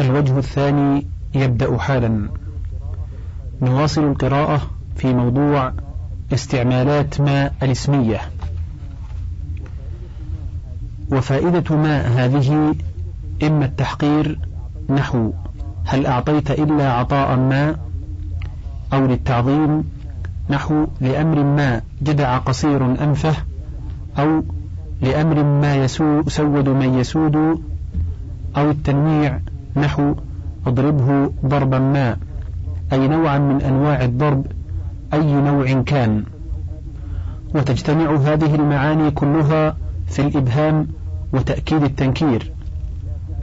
الوجه الثاني يبدأ حالا. نواصل القراءة في موضوع استعمالات ما الاسمية. وفائدة ما هذه إما التحقير نحو هل أعطيت إلا عطاء ما أو للتعظيم نحو لأمر ما جدع قصير أنفه أو لأمر ما يسود من يسود أو التنويع نحو اضربه ضربا ما أي نوعا من أنواع الضرب أي نوع كان. وتجتمع هذه المعاني كلها في الإبهام وتأكيد التنكير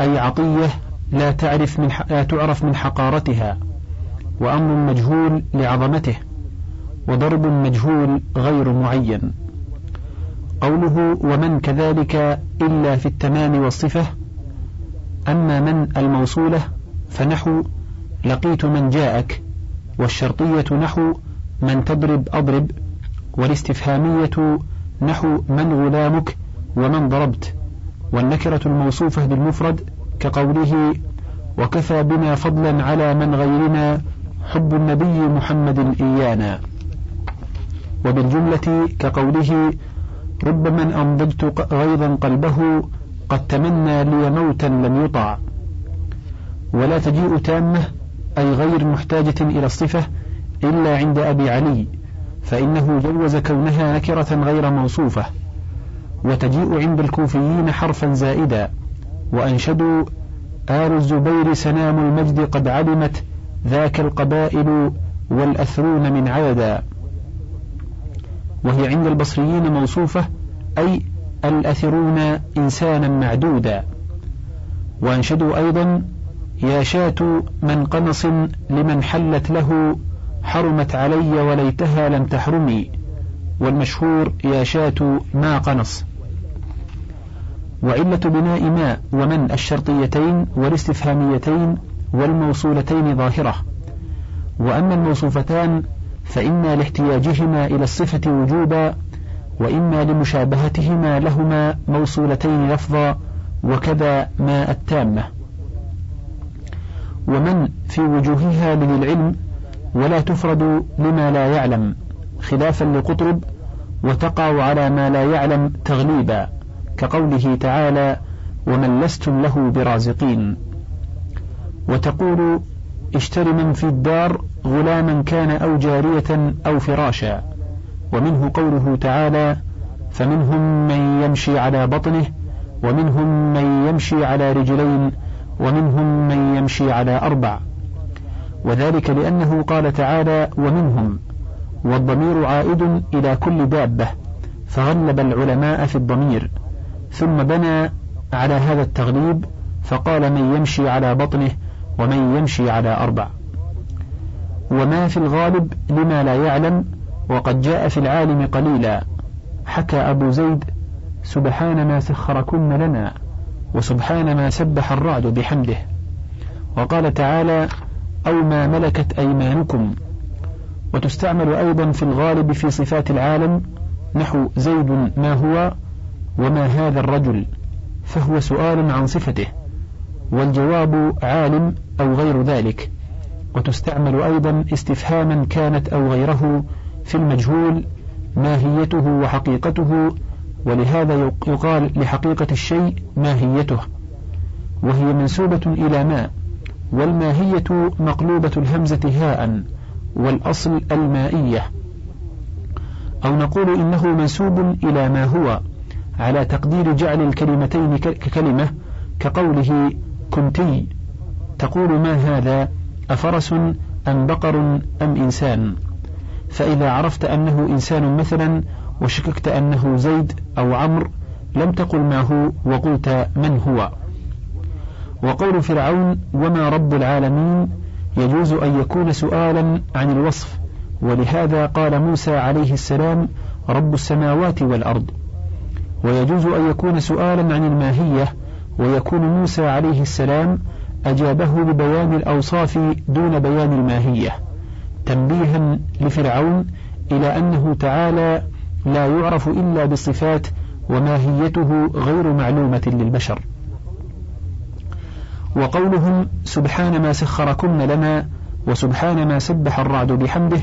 أي عطية لا تعرف من لا تعرف من حقارتها وأمر مجهول لعظمته وضرب مجهول غير معين. قوله ومن كذلك إلا في التمام والصفة أما من الموصولة فنحو لقيت من جاءك والشرطية نحو من تضرب أضرب والاستفهامية نحو من غلامك ومن ضربت والنكرة الموصوفة بالمفرد كقوله وكفى بنا فضلا على من غيرنا حب النبي محمد إيانا وبالجملة كقوله رب من أنضجت غيظا قلبه قد تمنى لي موتا لم يطع. ولا تجيء تامة أي غير محتاجة إلى الصفة إلا عند أبي علي فإنه جوز كونها نكرة غير موصوفة. وتجيء عند الكوفيين حرفا زائدا. وأنشدوا آل الزبير سنام المجد قد علمت ذاك القبائل والأثرون من عددا. وهي عند البصريين موصوفة أي الأثرون إنسانا معدودا. وأنشدوا أيضا يا شاة من قنص لمن حلت له حرمت علي وليتها لم تحرمي. والمشهور يا شاة ما قنص. وعلة بناء ما ومن الشرطيتين والاستفهاميتين والموصولتين ظاهرة. وأما الموصوفتان فإما لاحتياجهما إلى الصفة وجوبا وإما لمشابهتهما لهما موصولتين لفظا وكذا ما التامة. ومن في وجوهها من العلم ولا تفرد لما لا يعلم خلافا لقطرب وتقع على ما لا يعلم تغليبا كقوله تعالى ومن لستم له برازقين وتقول اشتر من في الدار غلاما كان أو جارية أو فراشا ومنه قوله تعالى فمنهم من يمشي على بطنه ومنهم من يمشي على رجلين ومنهم من يمشي على أربع. وذلك لأنه قال تعالى ومنهم والضمير عائد إلى كل دابة فغلب العلماء في الضمير. ثم بنى على هذا التغليب فقال من يمشي على بطنه ومن يمشي على أربع. وما في الغالب لما لا يعلم وقد جاء في العالم قليلا. حكى أبو زيد سبحان ما سخركن لنا وسبحان ما سبح الرعد بحمده. وقال تعالى أو ما ملكت أيمانكم. وتستعمل أيضا في الغالب في صفات العالم نحو زيد ما هو وما هذا الرجل فهو سؤال عن صفته. والجواب عالم أو غير ذلك. وتستعمل أيضا استفهاما كانت أو غيره في المجهول ماهيته وحقيقته ولهذا يقال لحقيقة الشيء ماهيته وهي منسوبة إلى ما والماهية مقلوبة الهمزة هاء والأصل المائية. أو نقول إنه منسوب إلى ما هو على تقدير جعل الكلمتين ككلمة كقوله كنتي. تقول ما هذا أفرس أم بقر أم إنسان؟ فإذا عرفت أنه إنسان مثلا وشككت أنه زيد أو عمرو لم تقل ما هو وقلت من هو. وقول فرعون وما رب العالمين؟ يجوز أن يكون سؤالا عن الوصف. ولهذا قال موسى عليه السلام رب السماوات والأرض. ويجوز أن يكون سؤالا عن الماهية. ويكون موسى عليه السلام أجابه ببيان الأوصاف دون بيان الماهية. تنبيها لفرعون إلى أنه تعالى لا يعرف إلا بالصفات وماهيته غير معلومة للبشر. وقولهم سبحان ما سخركن لنا وسبحان ما سبح الرعد بحمده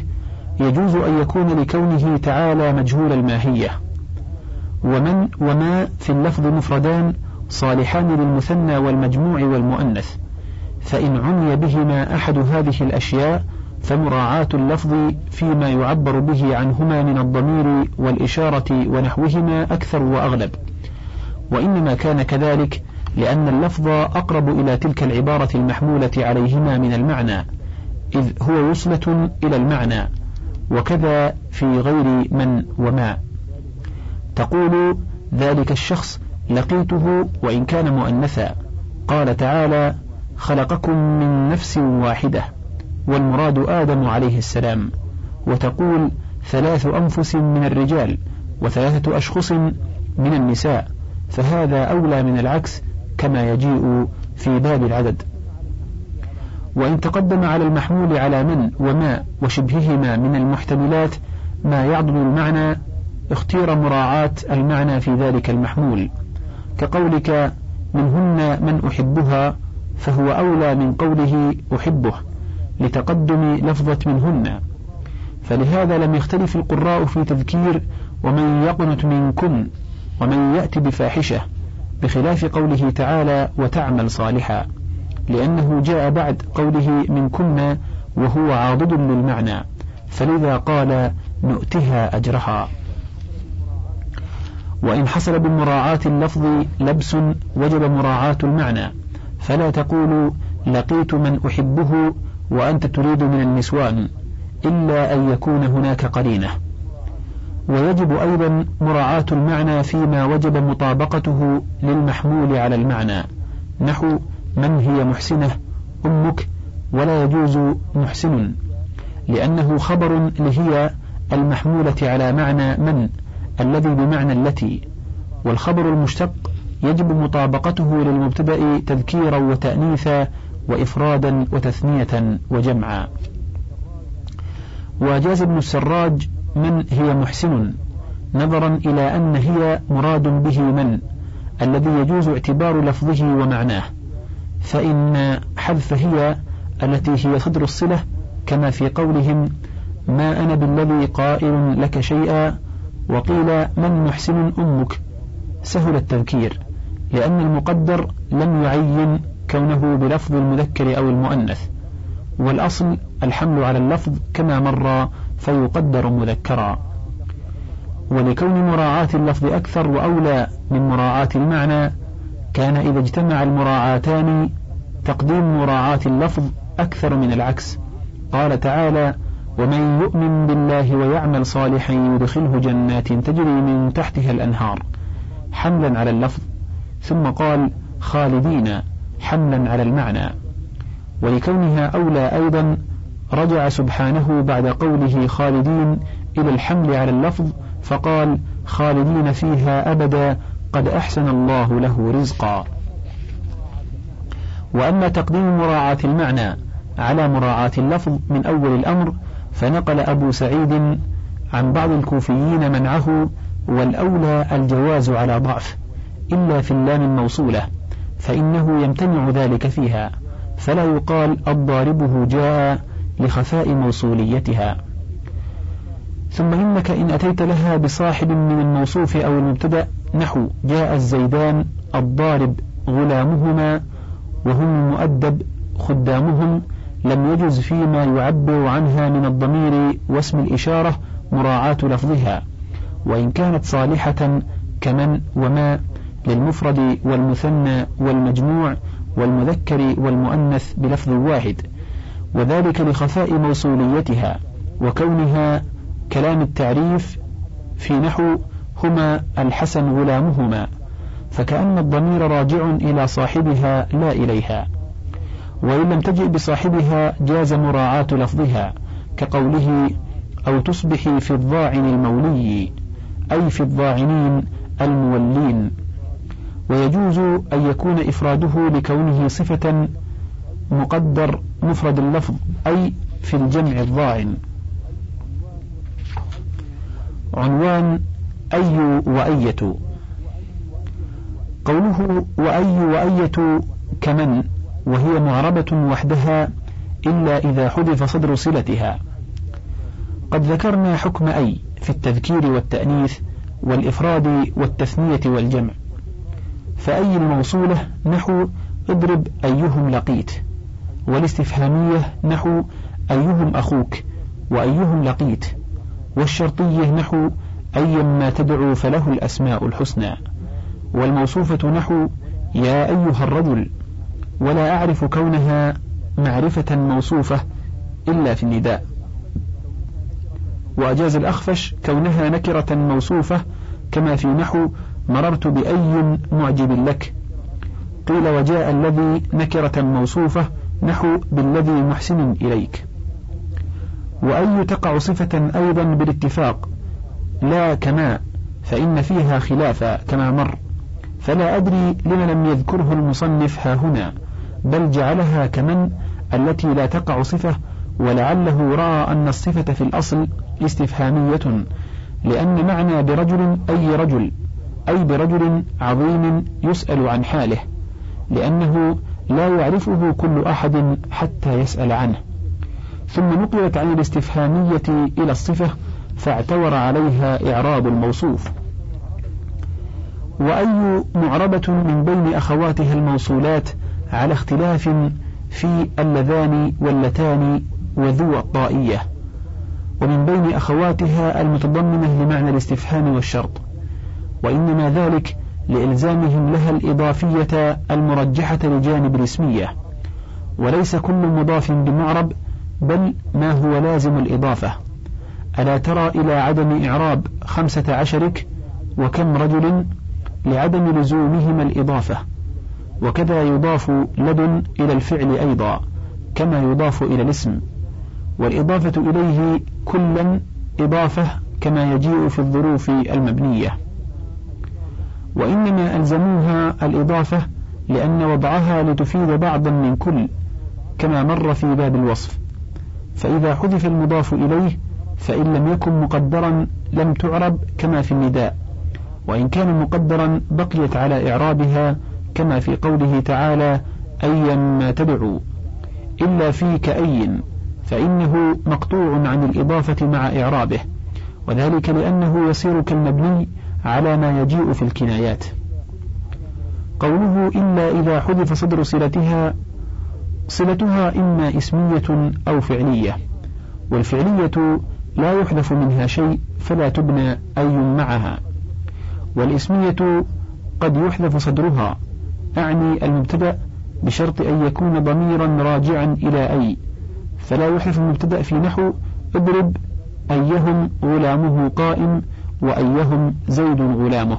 يجوز أن يكون لكونه تعالى مجهول الماهية. ومن وما في اللفظ مفردان صالحان للمثنى والمجموع والمؤنث فإن عني بهما أحد هذه الأشياء فمراعاة اللفظ فيما يعبر به عنهما من الضمير والإشارة ونحوهما أكثر وأغلب. وإنما كان كذلك لأن اللفظ أقرب إلى تلك العبارة المحمولة عليهما من المعنى إذ هو وصلة إلى المعنى وكذا في غير من وما. تقول ذلك الشخص لقيته وإن كان مؤنثا قال تعالى خلقكم من نفس واحدة والمراد آدم عليه السلام. وتقول ثلاث أنفس من الرجال وثلاثة أشخص من النساء فهذا أولى من العكس كما يجيء في باب العدد. وإن تقدم على المحمول على من وما وشبههما من المحتملات ما يعضل المعنى اختير مراعاة المعنى في ذلك المحمول. كقولك منهن من أحبها فهو أولى من قوله أحبه. لتقدم لفظة منهن. فلهذا لم يختلف القراء في تذكير ومن يقنت منكم ومن يأتي بفاحشة بخلاف قوله تعالى وتعمل صالحا لأنه جاء بعد قوله منكن وهو عاضد للمعنى فلذا قال نؤتها أجرها. وإن حصل بمراعاة اللفظ لبس وجب مراعاة المعنى فلا تقول لقيت من أحبه وأنت تريد من النسوان إلا أن يكون هناك قرينة. ويجب أيضا مراعاة المعنى فيما وجب مطابقته للمحمول على المعنى. نحو من هي محسنة؟ أمك. ولا يجوز محسن. لأنه خبر لهي المحمولة على معنى من؟ الذي بمعنى التي. والخبر المشتق يجب مطابقته للمبتدأ تذكيرا وتأنيثا وإفرادا وتثنية وجمعا. وجاز ابن السراج من هي محسن نظرا إلى أن هي مراد به من؟ الذي يجوز اعتبار لفظه ومعناه. فإن حذف هي التي هي صدر الصلة كما في قولهم ما أنا بالذي قائل لك شيئا وقيل من محسن أمك؟ سهل التذكير لأن المقدر لم يعين كونه بلفظ المذكر أو المؤنث والأصل الحمل على اللفظ كما مر فيقدر مذكرا. ولكون مراعاة اللفظ أكثر وأولى من مراعاة المعنى كان إذا اجتمع المراعاتان تقديم مراعاة اللفظ أكثر من العكس. قال تعالى ومن يؤمن بالله ويعمل صالحا يدخله جنات تجري من تحتها الأنهار حملا على اللفظ. ثم قال خالدين حملا على المعنى. ولكونها أولى أيضا رجع سبحانه بعد قوله خالدين إلى الحمل على اللفظ فقال خالدين فيها أبدا قد أحسن الله له رزقا. وأما تقديم مراعاة المعنى على مراعاة اللفظ من أول الأمر فنقل أبو سعيد عن بعض الكوفيين منعه والأولى الجواز على ضعف إلا في اللام الموصولة فإنه يمتنع ذلك فيها فلا يقال الضاربه جاء لخفاء موصوليتها. ثم إنك إن أتيت لها بصاحب من الموصوف أو المبتدأ نحو جاء الزيدان الضارب غلامهما وهم المؤدب خدامهم لم يجز فيما يعبر عنها من الضمير واسم الإشارة مراعاة لفظها وإن كانت صالحة كمن وما للمفرد والمثنى والمجموع والمذكر والمؤنث بلفظ واحد وذلك لخفاء موصوليتها وكونها كلام التعريف في نحو هما الحسن غلامهما فكأن الضمير راجع إلى صاحبها لا إليها وإن لم تجئ بصاحبها جاز مراعاة لفظها كقوله أو تصبحي في الضاعن المولي أي في الضاعنين المولين. ويجوز أن يكون إفراده لكونه صفة مقدر مفرد اللفظ أي في الجمع الضاعن. عنوان أي وأية. قوله وأي وأية كمن وهي معربة وحدها إلا إذا حذف صدر صلتها. قد ذكرنا حكم أي في التذكير والتأنيث والإفراد والتثنية والجمع. فأي الموصولة نحو اضرب أيهم لقيت والاستفهامية نحو أيهم أخوك وأيهم لقيت والشرطية نحو أيا ما تدعو فله الأسماء الحسنى والموصوفة نحو يا أيها الرجل ولا أعرف كونها معرفة موصوفة إلا في النداء. وأجاز الأخفش كونها نكرة موصوفة كما في نحو مررت بأي معجب لك؟ قيل وجاء الذي نكرة موصوفة نحو بالذي محسن إليك. وأي تقع صفة أيضا بالاتفاق لا كما فإن فيها خلافا كما مر. فلا أدري لم لم يذكره المصنف ها هنا بل جعلها كمن التي لا تقع صفة ولعله رأى أن الصفة في الأصل استفهامية لأن معنى برجل أي رجل أي برجل عظيم يسأل عن حاله لأنه لا يعرفه كل أحد حتى يسأل عنه. ثم نقلت عن الاستفهامية إلى الصفة فاعتور عليها إعراب الموصوف. وأي معربة من بين أخواتها الموصولات على اختلاف في اللذان واللتان وذو الطائية. ومن بين أخواتها المتضمنة لمعنى الاستفهام والشرط. وإنما ذلك لإلزامهم لها الإضافية المرجحة لجانب الاسمية وليس كل مضاف بمعرب بل ما هو لازم الإضافة. ألا ترى إلى عدم إعراب خمسة عشرك وكم رجل لعدم لزومهما الإضافة؟ وكذا يضاف لدن إلى الفعل أيضا كما يضاف إلى الاسم. والإضافة إليه كلا إضافة كما يجيء في الظروف المبنية. وإنما ألزموها الإضافة لأن وضعها لتفيد بعضا من كل كما مر في باب الوصف. فإذا حذف المضاف إليه فإن لم يكن مقدرا لم تعرب كما في النداء. وإن كان مقدرا بقيت على إعرابها كما في قوله تعالى أيا ما تدعو. إلا في كأي فإنه مقطوع عن الإضافة مع إعرابه. وذلك لأنه يصير كالمبني على ما يجيء في الكنايات. قوله إلا إذا حذف صدر صلتها صلتها إما إسمية أو فعلية. والفعلية لا يحذف منها شيء فلا تبنى أي معها. والإسمية قد يحذف صدرها. أعني المبتدأ بشرط أن يكون ضميرا راجعا إلى أي. فلا يحذف المبتدأ في نحو اضرب أيهم غلامه قائم وأيهم زيد غلامه.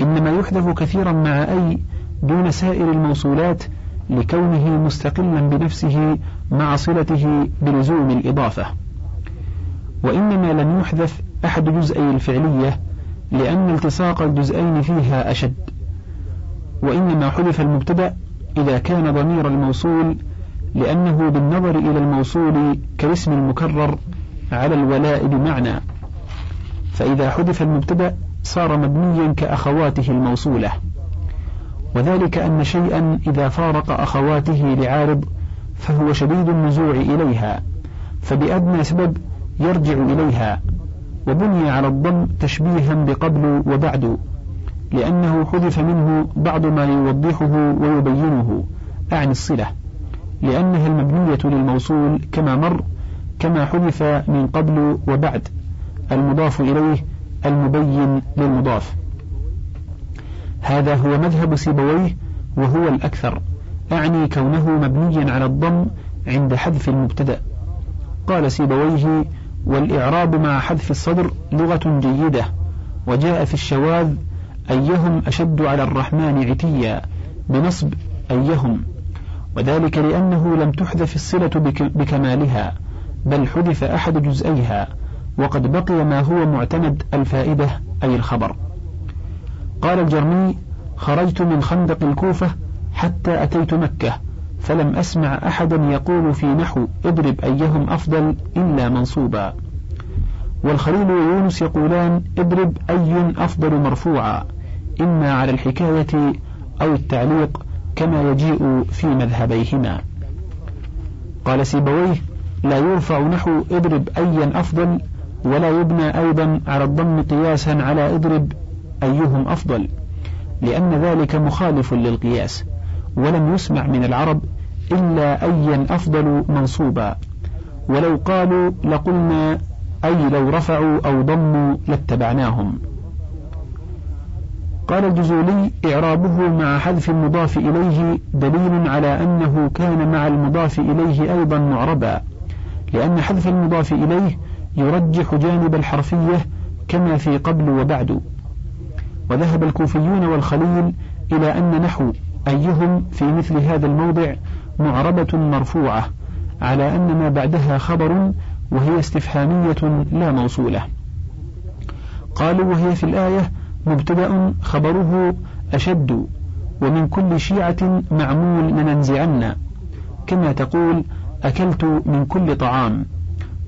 إنما يحذف كثيرا مع أي دون سائر الموصولات لكونه مستقلا بنفسه مع صلته بلزوم الإضافة. وإنما لم يحذف أحد جزئي الفعلية لأن التصاق الجزئين فيها أشد. وإنما حذف المبتدأ إذا كان ضمير الموصول لأنه بالنظر إلى الموصول كالاسم المكرر على الولاء بمعنى. فإذا حذف المبتدأ صار مبنيا كأخواته الموصولة. وذلك أن شيئا إذا فارق أخواته لعارض فهو شديد النزوع إليها فبأدنى سبب يرجع إليها وبني على الضم تشبيها بقبل وبعد لأنه حذف منه بعض ما يوضحه ويبينه أعني الصلة لأنها المبنية للموصول كما مر كما حذف من قبل وبعد. المضاف إليه المبين للمضاف. هذا هو مذهب سيبويه وهو الأكثر أعني كونه مبنيا على الضم عند حذف المبتدأ. قال سيبويه والإعراب مع حذف الصدر لغة جيدة وجاء في الشواذ أيهم أشد على الرحمن عتيا بنصب أيهم. وذلك لأنه لم تحذف الصلة بكمالها بل حذف أحد جزئيها. وقد بقي ما هو معتمد الفائدة أي الخبر. قال الجرمي خرجت من خندق الكوفة حتى أتيت مكة فلم أسمع أحدا يقول في نحو اضرب أيهم أفضل إلا منصوبا. والخليل ويونس يقولان اضرب أي أفضل مرفوعا إما على الحكاية أو التعليق كما يجيء في مذهبيهما. قال سيبويه لا يرفع نحو اضرب أيا أفضل ولا يبنى أيضا على الضم قياسا على اضرب أيهم أفضل لأن ذلك مخالف للقياس ولم يسمع من العرب إلا أيا أفضل منصوبا. ولو قالوا لقلنا أي لو رفعوا أو ضموا لاتبعناهم. قال الجزولي إعرابه مع حذف المضاف إليه دليل على أنه كان مع المضاف إليه أيضا معربا لأن حذف المضاف إليه يرجح جانب الحرفية كما في قبل وبعد. وذهب الكوفيون والخليل إلى أن نحو أيهم في مثل هذا الموضع معربة مرفوعة على أن ما بعدها خبر وهي استفهامية لا موصولة. قالوا وهي في الآية مبتدأ خبره أشد ومن كل شيعة معمول لننزعن. كما تقول أكلت من كل طعام.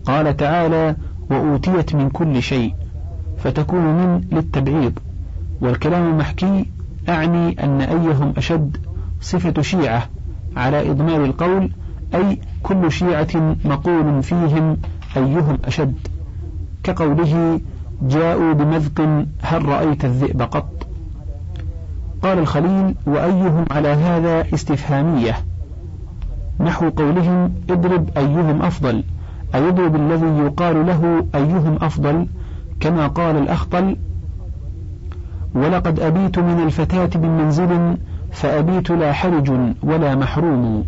قال تعالى وأوتيت من كل شيء فتكون من للتبعيض والكلام محكي أعني أن أيهم أشد صفة شيعة على إضمار القول أي كل شيعة مقول فيهم أيهم أشد كقوله جاءوا بمذق هل رأيت الذئب قط؟ قال الخليل وأيهم على هذا استفهامية نحو قولهم اضرب أيهم أفضل. أي اضرب الذي يقال له أيهم أفضل كما قال الأخطل ولقد أبيت من الفتاة بمنزل فأبيت لا حرج ولا محروم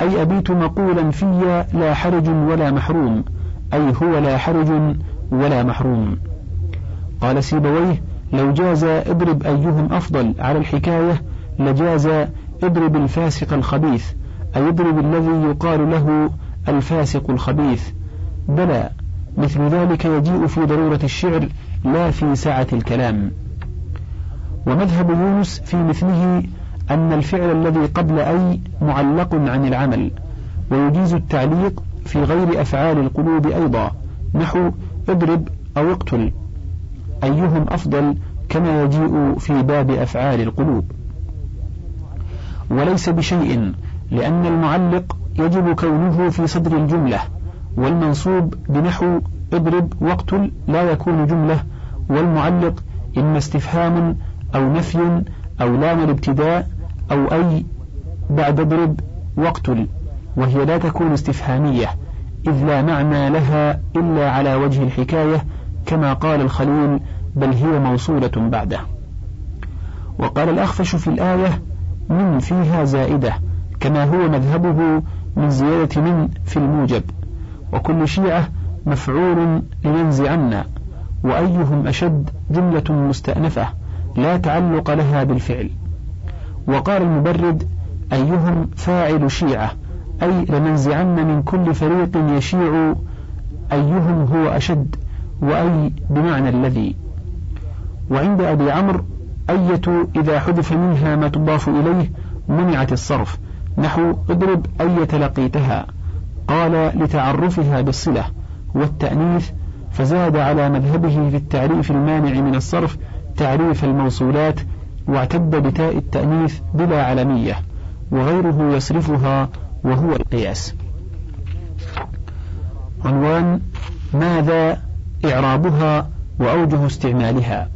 أي أبيت مقولا في لا حرج ولا محروم أي هو لا حرج ولا محروم. قال سيبويه لو جاز اضرب أيهم أفضل على الحكاية لجاز اضرب الفاسق الخبيث أي اضرب الذي يقال له الفاسق الخبيث. بلى مثل ذلك يجيء في ضرورة الشعر لا في سعة الكلام. ومذهب يونس في مثله أن الفعل الذي قبل أي معلق عن العمل ويجيز التعليق في غير أفعال القلوب أيضا نحو اضرب أو اقتل. أيهم أفضل كما يجيء في باب أفعال القلوب. وليس بشيء لأن المعلق يجب كونه في صدر الجملة والمنصوب بنحو اضرب واقتل لا يكون جملة والمعلق إما استفهام أو نفي أو لام الابتداء أو أي بعد اضرب واقتل وهي لا تكون استفهامية إذ لا معنى لها إلا على وجه الحكاية كما قال الخليل بل هي موصولة بعده. وقال الأخفش في الآية من فيها زائدة كما هو مذهبه من زيادة من في الموجب وكل شيعة مفعول لننزعن وأيهم أشد جملة مستأنفة لا تعلق لها بالفعل. وقال المبرد أيهم فاعل شيعة؟ أي لننزعن من كل فريق يشيع أيهم هو أشد وأي بمعنى الذي. وعند أبي عمرو أية إذا حذف منها ما تضاف إليه منعت الصرف نحو اضرب أية لقيتها. قال لتعرفها بالصلة والتأنيث فزاد على مذهبه في التعريف المانع من الصرف تعريف الموصولات واعتد بتاء التأنيث بلا علمية وغيره يصرفها وهو القياس. عنوان ماذا إعرابها وأوجه استعمالها؟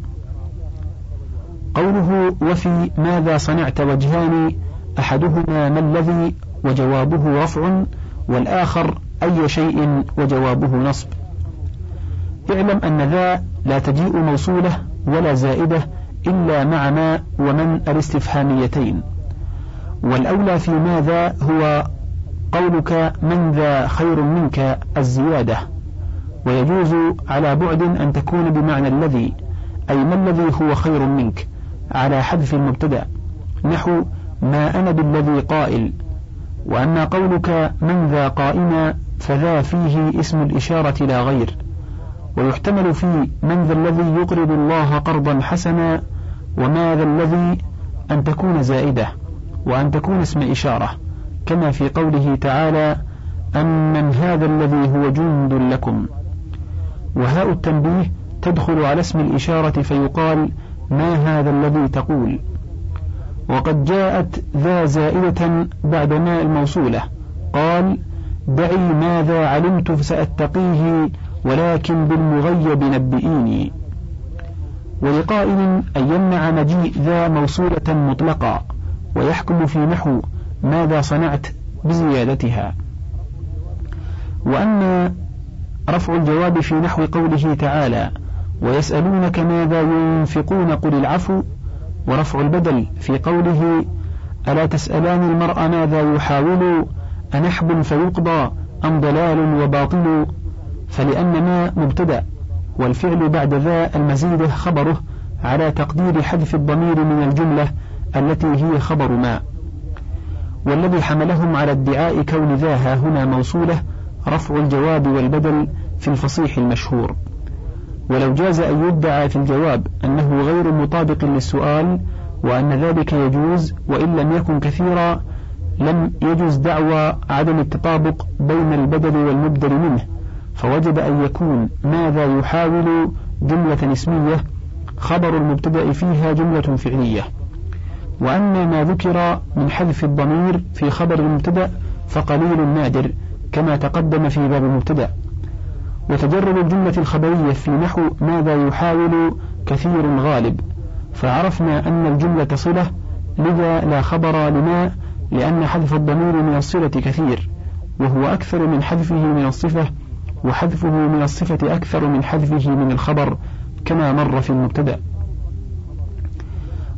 قوله وفي ماذا صنعت وجهان أحدهما ما الذي وجوابه رفع والآخر أي شيء وجوابه نصب. اعلم أن ذا لا تجيء موصولة ولا زائدة إلا مع ما ومن الاستفهاميتين. والأولى في ماذا هو قولك من ذا خير منك الزيادة. ويجوز على بعد أن تكون بمعنى الذي أي ما الذي هو خير منك على حذف المبتدأ. نحو ما أنا بالذي قائل وأما قولك من ذا قائما فذا فيه اسم الإشارة لا غير. ويحتمل في من ذا الذي يقرض الله قرضا حسنا وما ذا الذي أن تكون زائدة وأن تكون اسم إشارة. كما في قوله تعالى أمن هذا الذي هو جند لكم. وهاء التنبيه تدخل على اسم الإشارة فيقال ما هذا الذي تقول؟ وقد جاءت ذا زائدة بعد ماء الموصولة. قال دعي ماذا علمت فسأتقيه ولكن بالمغيب نبئيني. ولقائل أن يمنع مجيء ذا موصولة مطلقا ويحكم في نحو ماذا صنعت بزيادتها. وأما رفع الجواب في نحو قوله تعالى ويسألونك ماذا ينفقون قل العفو ورفع البدل في قوله ألا تسألان المرء ماذا يحاول؟ أنحب فيقضى أم ضلال وباطل؟ فلأن ما مبتدأ والفعل بعد ذا المزيد خبره على تقدير حذف الضمير من الجملة التي هي خبر ما. والذي حملهم على ادعاء كون ذا هنا موصولة رفع الجواب والبدل في الفصيح المشهور. ولو جاز أن يدعى في الجواب أنه غير مطابق للسؤال وأن ذلك يجوز وإن لم يكن كثيرا لم يجوز دعوى عدم التطابق بين البدل والمبدل منه فوجب أن يكون ماذا يحاول جملة اسمية خبر المبتدأ فيها جملة فعلية. وأما ما ذكر من حذف الضمير في خبر المبتدأ فقليل نادر كما تقدم في باب المبتدأ. وتجرد الجملة الخبرية في نحو ماذا يحاول كثير غالب. فعرفنا أن الجملة صلة لذا لا خبر لما لأن حذف الضمير من الصلة كثير وهو أكثر من حذفه من الصفة وحذفه من الصفة أكثر من حذفه من الخبر كما مر في المبتدأ.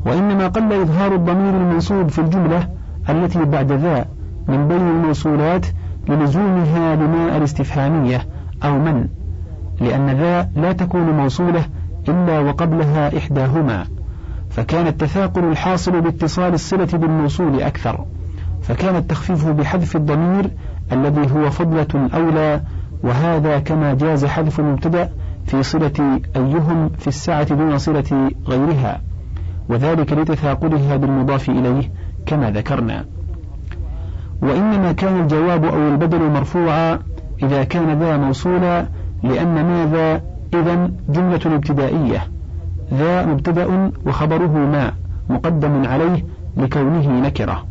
وإنما قل إظهار الضمير المنصوب في الجملة التي بعد ذا من بين الموصولات للزومها لماء الاستفهامية أو من؟ لأن ذا لا تكون موصولة إلا وقبلها إحداهما فكان التثاقل الحاصل باتصال الصلة بالموصول أكثر فكان التخفيف بحذف الضمير الذي هو فضلة أولى وهذا كما جاز حذف المبتدأ في صلة أيهم في السعة دون صلة غيرها وذلك لتثاقلها بالمضاف إليه كما ذكرنا. وإنما كان الجواب أو البدل مرفوعا إذا كان ذا موصولا لأن ماذا إذا جملة ابتدائية. ذا مبتدأ وخبره ما مقدم عليه لكونه نكرة.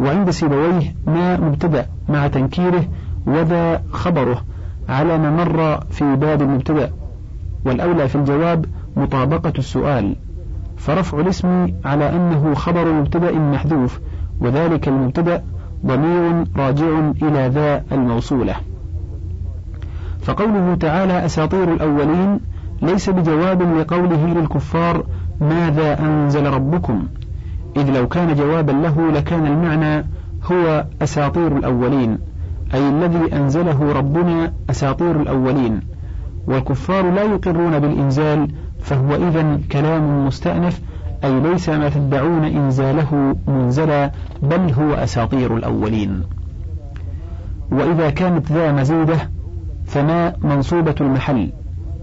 وعند سيبويه ما مبتدأ مع تنكيره وذا خبره على ما مر في باب المبتدأ. والأولى في الجواب مطابقة السؤال. فرفع الاسم على أنه خبر مبتدأ محذوف وذلك المبتدأ ضمير راجع إلى ذا الموصولة. فقوله تعالى أساطير الأولين ليس بجواب لقوله للكفار ماذا أنزل ربكم إذ لو كان جوابا له لكان المعنى هو أساطير الأولين أي الذي أنزله ربنا أساطير الأولين. والكفار لا يقرون بالإنزال فهو إذا كلام مستأنف أي ليس ما تدعون إنزاله منزلا بل هو أساطير الأولين. وإذا كانت ذا مزيدة فما منصوبة المحل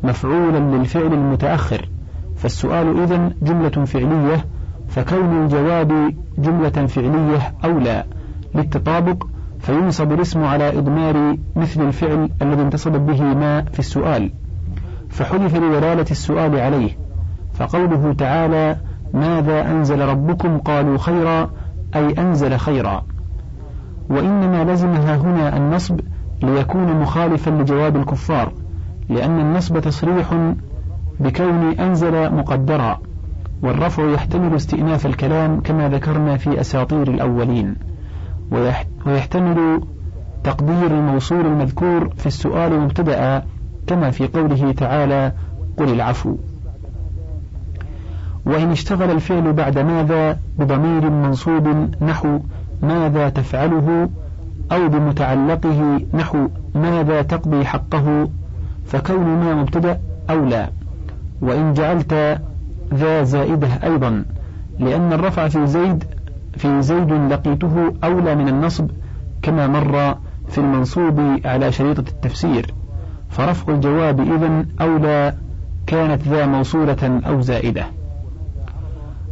مفعولا للفعل المتأخر فالسؤال إذن جملة فعلية فكون الجواب جملة فعلية أولى للتطابق فينصب الاسم على إضمار مثل الفعل الذي انتصبت به ما في السؤال. فحلف لدلالة السؤال عليه فقوله تعالى ماذا أنزل ربكم؟ قالوا خيرا أي أنزل خيرا. وإنما لزمها هنا النصب ليكون مخالفا لجواب الكفار لأن النصب تصريح بكون أنزل مقدرا والرفع يحتمل استئناف الكلام كما ذكرنا في أساطير الأولين. ويحتمل تقدير الموصول المذكور في السؤال مبتدأ كما في قوله تعالى قل العفو وإن اشتغل الفعل بعد ماذا بضمير منصوب نحو ماذا تفعله؟ أو بمتعلقه نحو ماذا تقضي حقه فكون ما مبتدأ أولى. وإن جعلت ذا زائدة أيضا لأن الرفع في زيد في زيد لقيته أولى من النصب كما مر في المنصوب على شريطة التفسير. فرفع الجواب إذن أولى كانت ذا موصولة أو زائدة.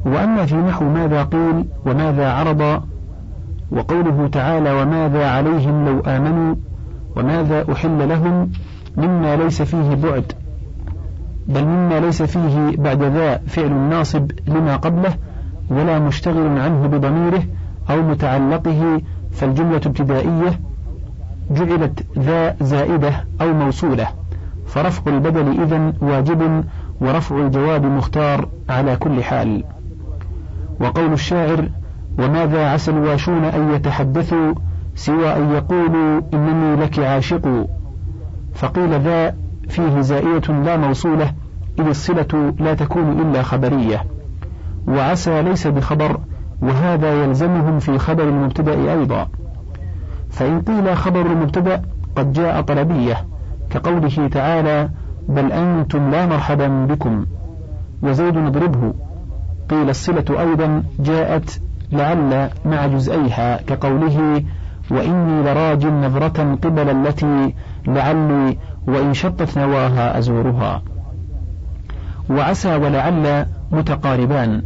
وأما في نحو ماذا قيل وماذا عرض وقوله تعالى وماذا عليهم لو آمنوا وماذا أحل لهم مما ليس فيه بعد بل مما ليس فيه بعد ذا فعل ناصب لما قبله ولا مشتغل عنه بضميره أو متعلقه فالجملة ابتدائية جعلت ذا زائدة أو موصولة فرفع البدل إذن واجب ورفع الجواب مختار على كل حال. وقول الشاعر وماذا عسى الواشون أن يتحدثوا سوى أن يقولوا إنني لك عاشق؟ فقيل ذا فيه زائدة لا موصولة إذ الصلة لا تكون إلا خبرية. وعسى ليس بخبر وهذا يلزمهم في خبر المبتدأ أيضا. فإن قيل خبر المبتدأ قد جاء طلبية كقوله تعالى بل أنتم لا مرحبا بكم وزيد نضربه قيل الصلة أيضا جاءت لعل مع جزئيها كقوله وإني لراج نظرة قبل التي لعلي وإن شطت نواها أزورها. وعسى ولعل متقاربان.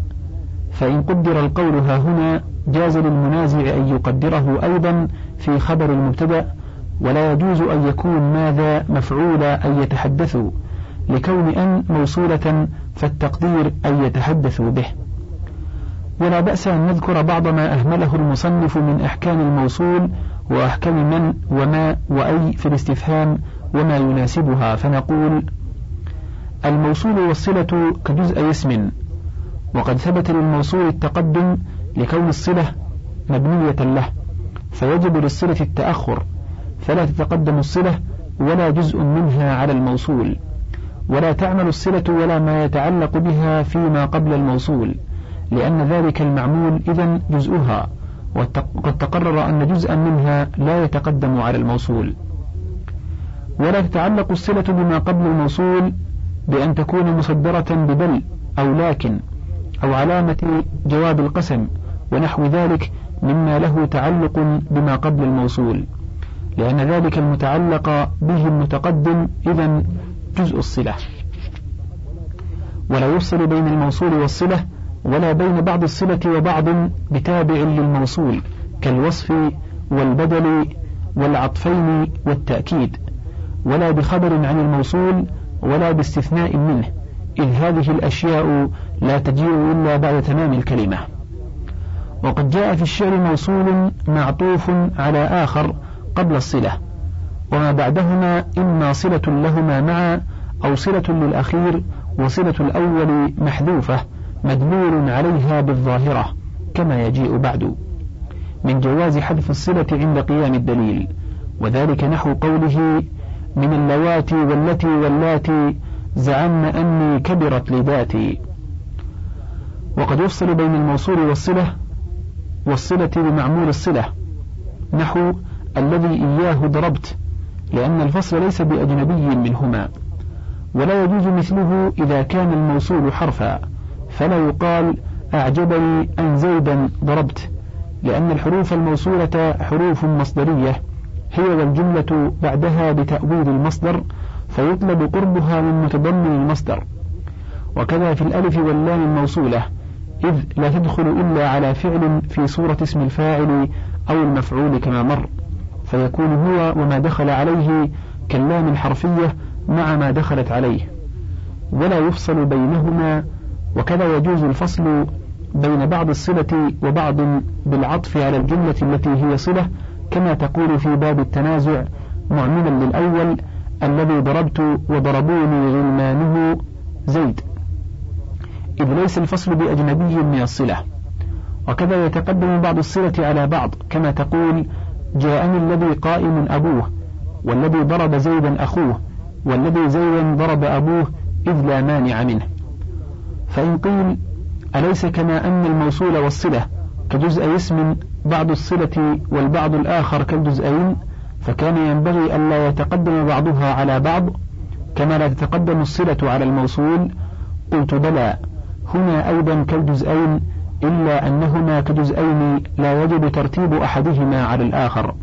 فإن قدر القول ها هنا جاز للمنازع أن يقدره أيضا في خبر المبتدأ ولا يجوز أن يكون ماذا مفعول أن يتحدثوا لكون أن موصولة فالتقدير أن يتحدثوا به. ولا بأس أن نذكر بعض ما أهمله المصنف من أحكام الموصول وأحكام من وما وأي في الاستفهام وما يناسبها فنقول الموصول والصلة كجزء اسم وقد ثبت للموصول التقدم لكون الصلة مبنية له فيجب للصلة التأخر فلا تتقدم الصلة ولا جزء منها على الموصول ولا تعمل الصلة ولا ما يتعلق بها فيما قبل الموصول. لأن ذلك المعمول إذا جزءها وقد تقرر أن جزءا منها لا يتقدم على الموصول. ولا تتعلق الصلة بما قبل الموصول بأن تكون مصدرة ببل أو لكن أو علامة جواب القسم ونحو ذلك مما له تعلق بما قبل الموصول. لأن ذلك المتعلق به المتقدم إذا جزء الصلة. ولا يفصل بين الموصول والصلة ولا بين بعض الصلة وبعض بتابع للموصول كالوصف والبدل والعطفين والتأكيد ولا بخبر عن الموصول ولا باستثناء منه إذ هذه الأشياء لا تجيء إلا بعد تمام الكلمة. وقد جاء في الشعر موصول معطوف على آخر قبل الصلة وما بعدهما إما صلة لهما معا أو صلة للأخير وصلة الأول محذوفة مدلول عليها بالظاهرة كما يجيء بعد. من جواز حذف الصلة عند قيام الدليل وذلك نحو قوله من اللواتي والتي واللاتي زعمن أني كبرت لذاتي وقد يفصل بين الموصول والصلة والصلة بمعمول الصلة نحو الذي إياه ضربت لأن الفصل ليس بأجنبي منهما ولا يجوز مثله إذا كان الموصول حرفا فلا يقال أعجبني أن زيدا ضربت لأن الحروف الموصولة حروف مصدرية هي والجملة بعدها بتأويل المصدر فيطلب قربها من متضمن المصدر. وكذا في الألف واللام الموصولة إذ لا تدخل إلا على فعل في صورة اسم الفاعل أو المفعول كما مر فيكون هو وما دخل عليه كاللام الحرفية مع ما دخلت عليه. ولا يفصل بينهما وكذا يجوز الفصل بين بعض الصلة وبعض بالعطف على الجملة التي هي صلة كما تقول في باب التنازع معملا للأول الذي ضربت وضربوني غلمانه زيد. إذ ليس الفصل بأجنبي من الصلة. وكذا يتقدم بعض الصلة على بعض كما تقول جاءني الذي قائم أبوه والذي ضرب زيدا أخوه والذي زيدا ضرب أبوه إذ لا مانع منه. فإن قيل أليس كما أن الموصول والصلة كجزء اسم بعض الصلة والبعض الآخر كالجزئين فكان ينبغي ألا يتقدم بعضها على بعض كما لا تتقدم الصلة على الموصول. قلت بلى هنا أيضا كالجزئين إلا أنهما كجزئين لا يجب ترتيب أحدهما على الآخر.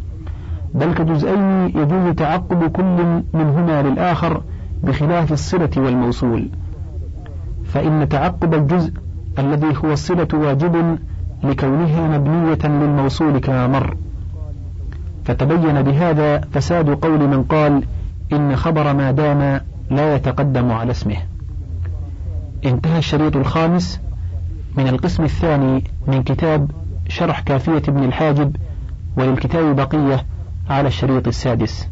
بل كجزئين يجوز تعقب كل منهما للآخر بخلاف الصلة والموصول. فإن تعقب الجزء الذي هو الصلة واجب لكونها مبنية للموصول كما مر. فتبين بهذا فساد قول من قال إن خبر ما دام لا يتقدم على اسمه. انتهى الشريط الخامس من القسم الثاني من كتاب شرح كافية ابن الحاجب وللكتاب بقية على الشريط السادس.